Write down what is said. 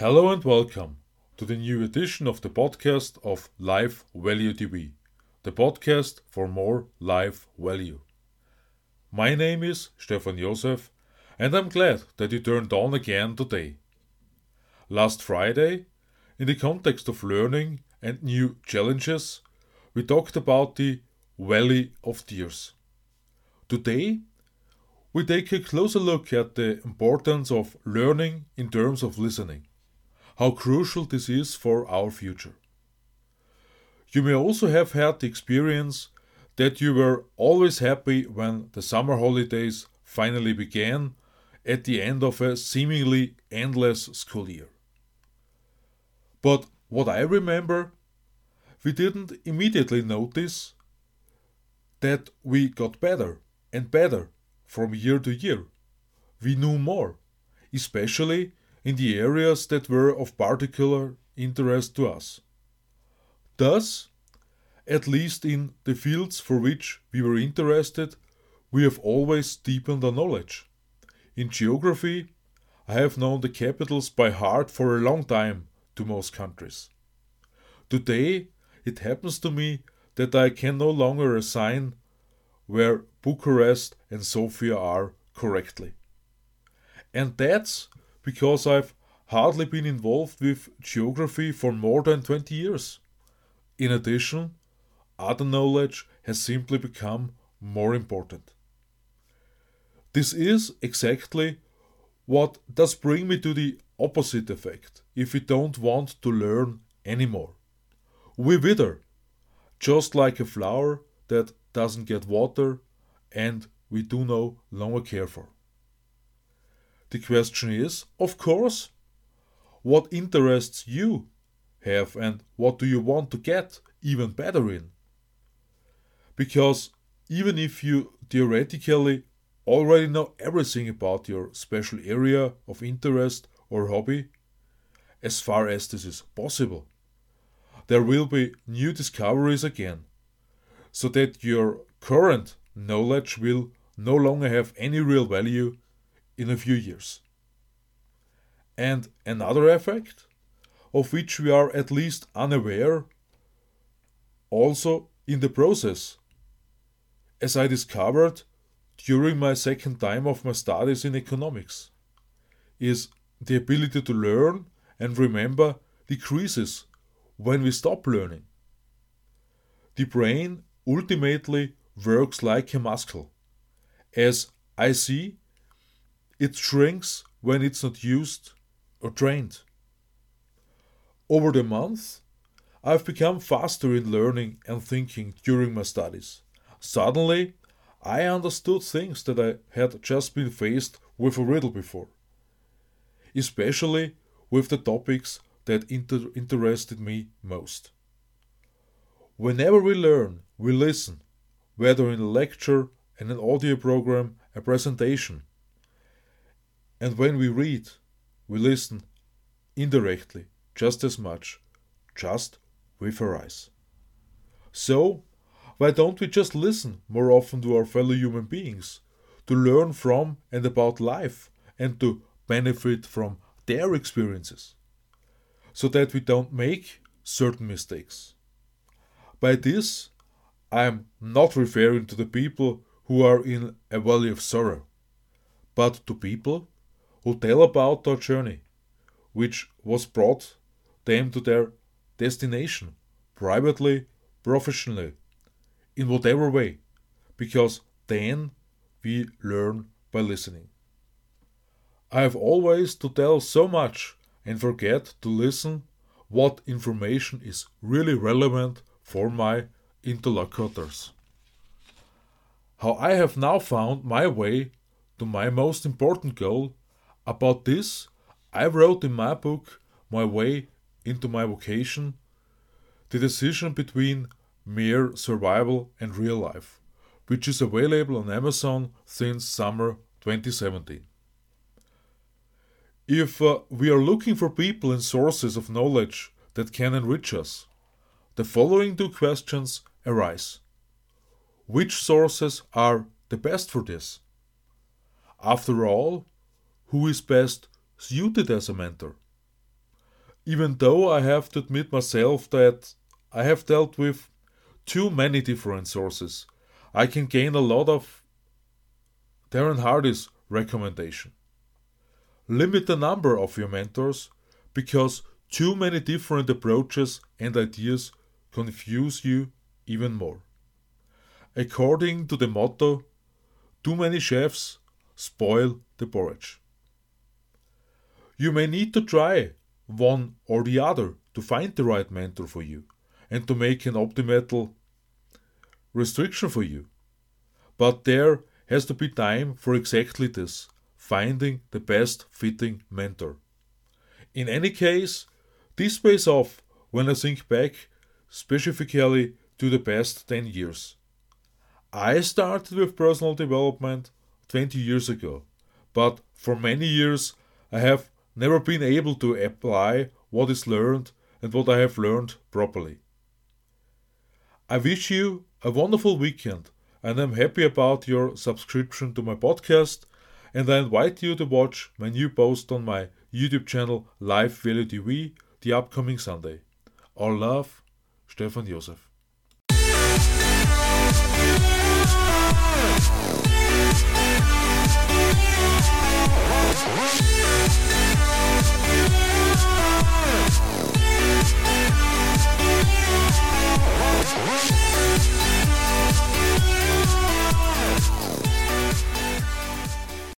Hello and welcome to the new edition of the podcast of Life Value TV, the podcast for more life value. My name is Stefan Josef, and I'm glad that you turned on again today. Last Friday, in the context of learning and new challenges, we talked about the Valley of Tears. Today, we take a closer look at the importance of learning in terms of listening how crucial this is for our future. You may also have had the experience that you were always happy when the summer holidays finally began at the end of a seemingly endless school year. But what I remember, we didn't immediately notice that we got better and better from year to year. We knew more, especially in the areas that were of particular interest to us. Thus, at least in the fields for which we were interested, we have always deepened our knowledge. In geography, I have known the capitals by heart for a long time to most countries. Today, it happens to me that I can no longer assign where Bucharest and Sofia are correctly. And that's because I've hardly been involved with geography for more than 20 years. In addition, other knowledge has simply become more important. This is exactly what does bring me to the opposite effect if we don't want to learn anymore. We wither, just like a flower that doesn't get water and we do no longer care for. The question is, of course, what interests you have and what do you want to get even better in? Because even if you theoretically already know everything about your special area of interest or hobby, as far as this is possible, there will be new discoveries again, so that your current knowledge will no longer have any real value in a few years. And another effect, of which we are at least unaware, also in the process, as I discovered during my second time of my studies in economics, is the ability to learn and remember decreases when we stop learning. The brain ultimately works like a muscle, as I see it shrinks when it's not used or trained. Over the months, I've become faster in learning and thinking during my studies. Suddenly, I understood things that I had just been faced with a riddle before, especially with the topics that inter- interested me most. Whenever we learn, we listen, whether in a lecture, in an audio program, a presentation, and when we read, we listen indirectly just as much, just with our eyes. So, why don't we just listen more often to our fellow human beings, to learn from and about life, and to benefit from their experiences, so that we don't make certain mistakes? By this, I am not referring to the people who are in a valley of sorrow, but to people who tell about their journey, which was brought them to their destination, privately, professionally, in whatever way, because then we learn by listening. I have always to tell so much and forget to listen what information is really relevant for my interlocutors. How I have now found my way to my most important goal about this, I wrote in my book My Way into My Vocation the decision between mere survival and real life, which is available on Amazon since summer 2017. If uh, we are looking for people and sources of knowledge that can enrich us, the following two questions arise. Which sources are the best for this? After all, who is best suited as a mentor? even though I have to admit myself that I have dealt with too many different sources, I can gain a lot of Darren Hardy's recommendation. Limit the number of your mentors because too many different approaches and ideas confuse you even more. According to the motto, too many chefs spoil the porridge. You may need to try one or the other to find the right mentor for you and to make an optimal restriction for you. But there has to be time for exactly this finding the best fitting mentor. In any case, this pays off when I think back specifically to the past 10 years. I started with personal development 20 years ago, but for many years I have never been able to apply what is learned and what I have learned properly. I wish you a wonderful weekend and I'm happy about your subscription to my podcast and I invite you to watch my new post on my YouTube channel Life Value TV the upcoming Sunday. All love, Stefan Josef. Woo!